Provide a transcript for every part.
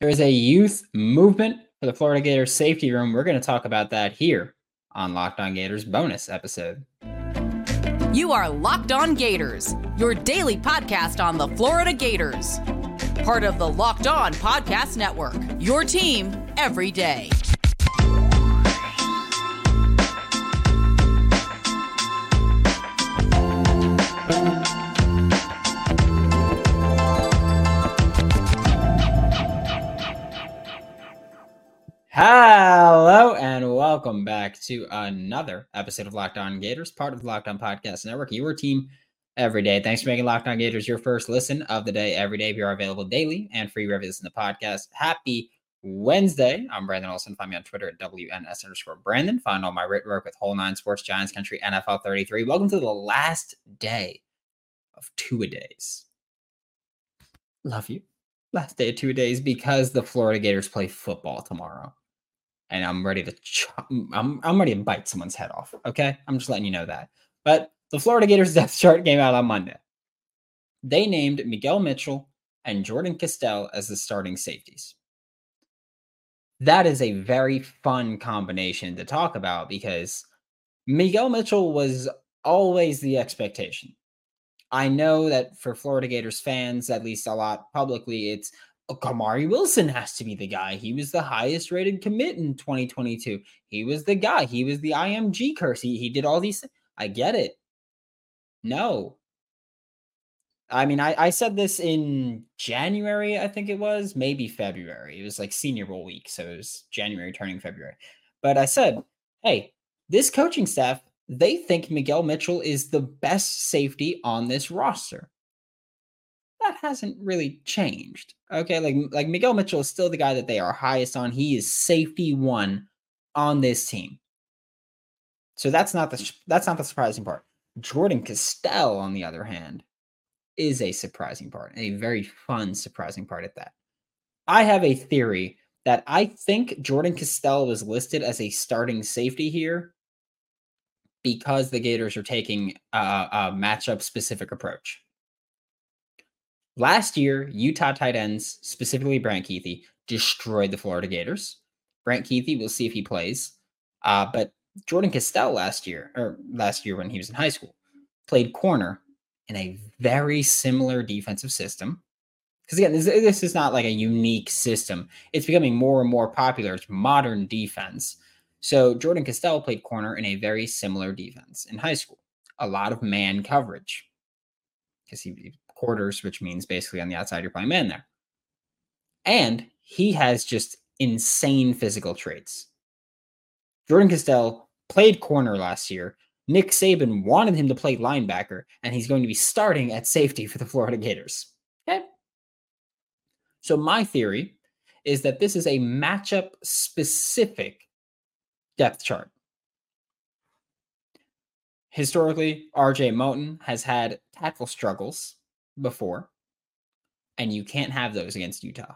There is a youth movement for the Florida Gators safety room. We're going to talk about that here on Locked On Gators bonus episode. You are Locked On Gators, your daily podcast on the Florida Gators. Part of the Locked On Podcast Network, your team every day. Hello welcome back to another episode of Locked On Gators, part of the Locked On Podcast Network, your team every day. Thanks for making Locked On Gators your first listen of the day every day. We are available daily and free listen to the podcast. Happy Wednesday. I'm Brandon Olsen. Find me on Twitter at WNS underscore Brandon. Find all my written work with Whole Nine Sports, Giants Country, NFL 33. Welcome to the last day of two a days. Love you. Last day of two days because the Florida Gators play football tomorrow and I'm ready to ch- I'm I'm ready to bite someone's head off. Okay, I'm just letting you know that. But the Florida Gators depth chart came out on Monday. They named Miguel Mitchell and Jordan Castell as the starting safeties. That is a very fun combination to talk about because Miguel Mitchell was always the expectation. I know that for Florida Gators fans, at least a lot publicly, it's Kamari Wilson has to be the guy. He was the highest rated commit in 2022. He was the guy. He was the IMG curse. He, he did all these. I get it. No. I mean, I, I said this in January, I think it was, maybe February. It was like Senior Bowl week. So it was January turning February. But I said, hey, this coaching staff, they think Miguel Mitchell is the best safety on this roster that hasn't really changed. Okay, like like Miguel Mitchell is still the guy that they are highest on. He is safety one on this team. So that's not the that's not the surprising part. Jordan Castell, on the other hand, is a surprising part, a very fun surprising part at that. I have a theory that I think Jordan Castell was listed as a starting safety here because the Gators are taking a, a matchup specific approach. Last year, Utah tight ends, specifically Brant Kuithe, destroyed the Florida Gators. Brant Kuithe, we'll see if he plays. Uh, but Jordan Castell last year, or last year when he was in high school, played corner in a very similar defensive system. Because again, this, this is not like a unique system. It's becoming more and more popular. It's modern defense. So Jordan Castell played corner in a very similar defense in high school. A lot of man coverage because he quarters, which means basically on the outside you're playing man there. And he has just insane physical traits. Jordan Castell played corner last year. Nick Saban wanted him to play linebacker, and he's going to be starting at safety for the Florida Gators. Okay. So, my theory is that this is a matchup specific depth chart. Historically, RJ Moten has had tackle struggles before, and you can't have those against Utah.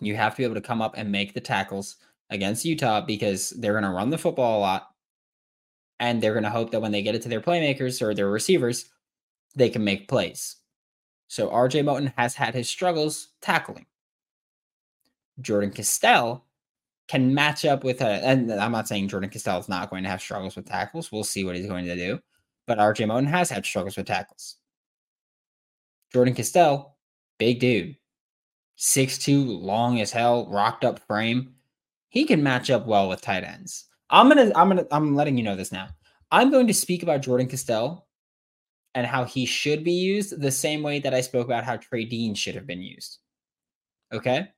You have to be able to come up and make the tackles against Utah because they're going to run the football a lot. And they're going to hope that when they get it to their playmakers or their receivers, they can make plays. So RJ Moten has had his struggles tackling. Jordan Castell can match up with a, and I'm not saying Jordan Castell is not going to have struggles with tackles. We'll see what he's going to do. But RJ Moten has had struggles with tackles. Jordan Castell, big dude, six two, long as hell, rocked up frame. He can match up well with tight ends. I'm gonna, I'm gonna, I'm letting you know this now. I'm going to speak about Jordan Castell and how he should be used the same way that I spoke about how Trey Dean should have been used. Okay.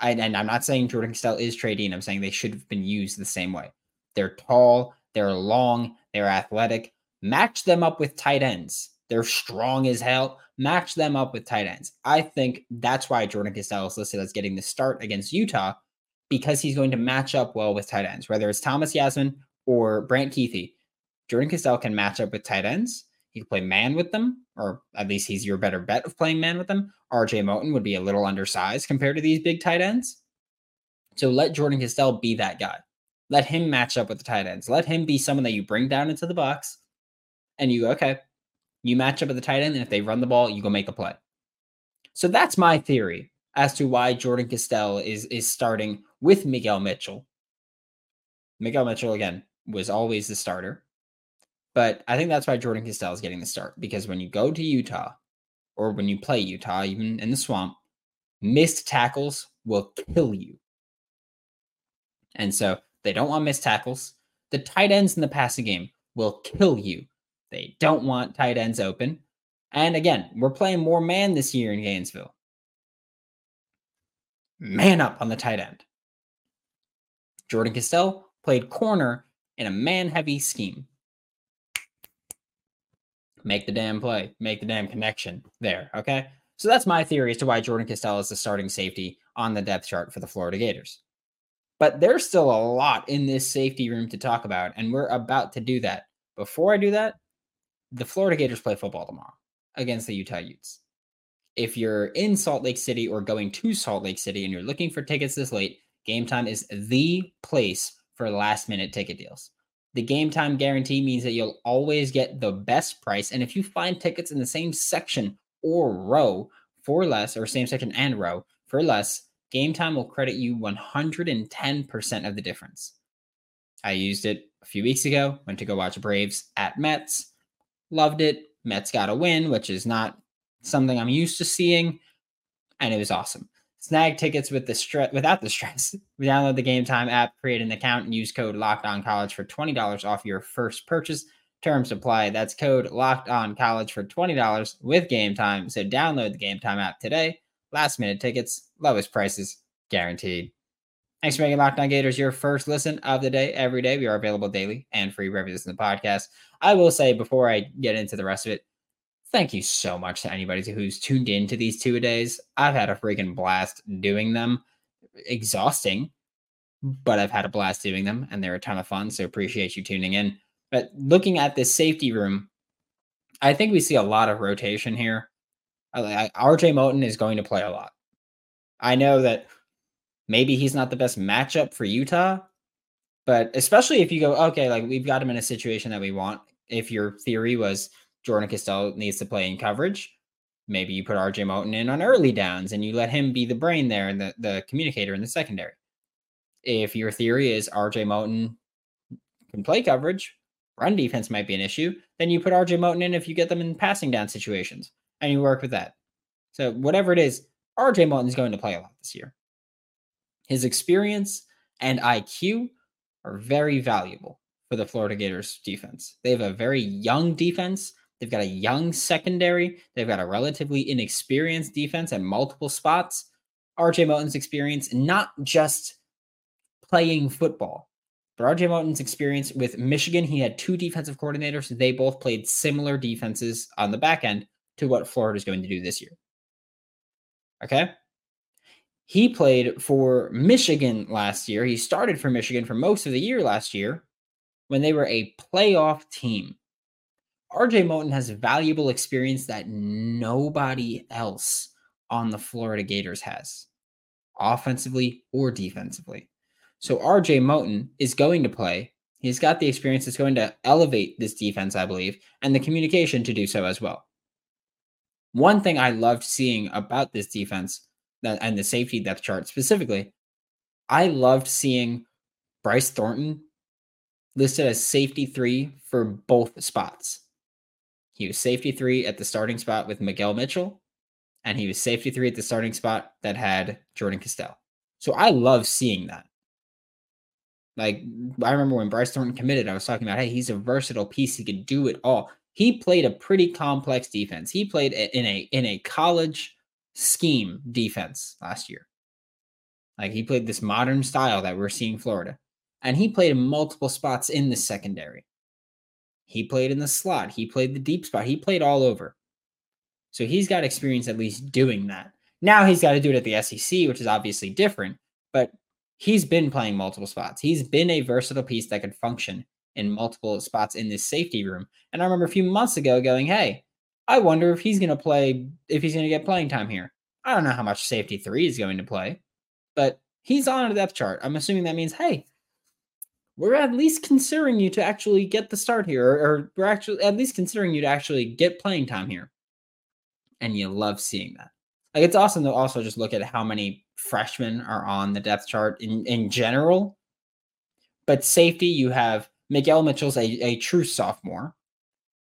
I, and I'm not saying Jordan Castell is Trey Dean. I'm saying they should have been used the same way. They're tall, they're long, they're athletic. Match them up with tight ends. They're strong as hell. Match them up with tight ends. I think that's why Jordan Castell is listed as getting the start against Utah because he's going to match up well with tight ends, whether it's Thomas Yassmin or Brant Kuithe. Jordan Castell can match up with tight ends. He can play man with them, or at least he's your better bet of playing man with them. RJ Moten would be a little undersized compared to these big tight ends. So let Jordan Castell be that guy. Let him match up with the tight ends. Let him be someone that you bring down into the box and you go, okay, you match up at the tight end, and if they run the ball, you go make a play. So that's my theory as to why Jordan Castell is is starting with Miguel Mitchell. Miguel Mitchell again was always the starter. But I think that's why Jordan Castell is getting the start because when you go to Utah or when you play Utah, even in the swamp, missed tackles will kill you. And so they don't want missed tackles. The tight ends in the passing game will kill you. They don't want tight ends open. And again, we're playing more man this year in Gainesville. Man up on the tight end. Jordan Castell played corner in a man heavy scheme. Make the damn play, make the damn connection there. Okay. So that's my theory as to why Jordan Castell is the starting safety on the depth chart for the Florida Gators. But there's still a lot in this safety room to talk about, and we're about to do that. Before I do that, the Florida Gators play football tomorrow against the Utah Utes. If you're in Salt Lake City or going to Salt Lake City and you're looking for tickets this late, Game Time is the place for last minute ticket deals. The game time guarantee means that you'll always get the best price. And if you find tickets in the same section or row for less, or same section and row for less, game time will credit you 110% of the difference. I used it a few weeks ago, went to go watch Braves at Mets, loved it. Mets got a win, which is not something I'm used to seeing, and it was awesome. Snag tickets with the stress without the stress. Download the Game Time app, create an account, and use code Locked On College for twenty dollars off your first purchase. Terms apply. That's code Locked On College for twenty dollars with Game Time. So download the Game Time app today. Last minute tickets, lowest prices guaranteed. Thanks for making Locked On Gators your first listen of the day every day. We are available daily and free wherever you listen to the podcast. I will say before I get into the rest of it, thank you so much to anybody who's tuned in to these two days. I've had a freaking blast doing them. Exhausting, but I've had a blast doing them and they're a ton of fun. So appreciate you tuning in. But looking at this safety room, I think we see a lot of rotation here. RJ Moten is going to play a lot. I know that maybe he's not the best matchup for Utah, but especially if you go, okay, like we've got him in a situation that we want. If your theory was Jordan Castell needs to play in coverage. Maybe you put RJ Moten in on early downs and you let him be the brain there and the, the communicator in the secondary. If your theory is RJ Moten can play coverage, run defense might be an issue, then you put RJ Moten in if you get them in passing down situations and you work with that. So, whatever it is, RJ Moten is going to play a lot this year. His experience and IQ are very valuable for the Florida Gators defense. They have a very young defense They've got a young secondary. They've got a relatively inexperienced defense at multiple spots. RJ Moten's experience, not just playing football, but RJ Moten's experience with Michigan, he had two defensive coordinators. They both played similar defenses on the back end to what Florida is going to do this year. Okay. He played for Michigan last year. He started for Michigan for most of the year last year when they were a playoff team. RJ Moten has valuable experience that nobody else on the Florida Gators has, offensively or defensively. So RJ Moten is going to play. He's got the experience that's going to elevate this defense, I believe, and the communication to do so as well. One thing I loved seeing about this defense and the safety depth chart specifically, I loved seeing Bryce Thornton listed as safety three for both spots. He was safety three at the starting spot with Miguel Mitchell, and he was safety three at the starting spot that had Jordan Castell. So I love seeing that. Like I remember when Bryce Thornton committed, I was talking about, hey, he's a versatile piece. He could do it all. He played a pretty complex defense. He played in a in a college scheme defense last year. Like he played this modern style that we're seeing Florida. And he played in multiple spots in the secondary. He played in the slot. He played the deep spot. He played all over. So he's got experience at least doing that. Now he's got to do it at the SEC, which is obviously different, but he's been playing multiple spots. He's been a versatile piece that could function in multiple spots in this safety room. And I remember a few months ago going, hey, I wonder if he's going to play, if he's going to get playing time here. I don't know how much safety three is going to play, but he's on a depth chart. I'm assuming that means, hey, we're at least considering you to actually get the start here, or, or we're actually at least considering you to actually get playing time here. And you love seeing that. Like it's awesome to also just look at how many freshmen are on the depth chart in, in general. But safety, you have Miguel Mitchell's a, a true sophomore.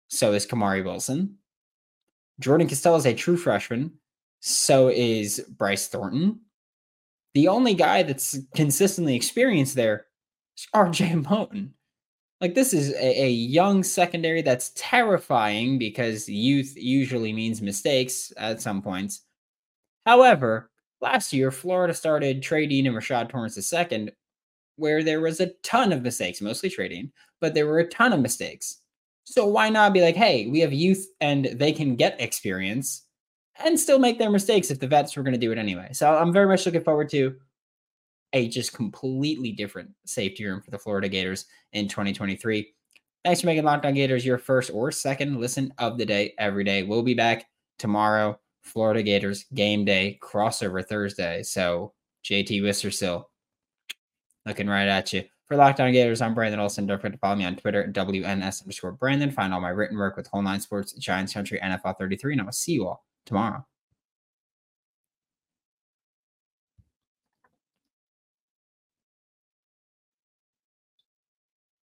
So is Kamari Wilson. Jordan Castell is a true freshman. So is Bryce Thornton. The only guy that's consistently experienced there is RJ Moten. Like this is a, a, young secondary that's terrifying because youth usually means mistakes at some points. However, last year Florida started Trey Dean and Rashad Torrence II, where there was a ton of mistakes, mostly Trey Dean, but there were a ton of mistakes. So why not be like, hey, we have youth and they can get experience and still make their mistakes if the vets were going to do it anyway. So I'm very much looking forward to a just completely different safety room for the Florida Gators in 2023. Thanks for making Locked On Gators your first or second listen of the day every day. We'll be back tomorrow. Florida Gators game day crossover Thursday. So JT Wistrcill looking right at you. For Locked On Gators, I'm Brandon Olsen. Don't forget to follow me on Twitter at WNS underscore Brandon. Find all my written work with Whole Nine Sports, Giants Country, NFL 33, and I will see you all tomorrow.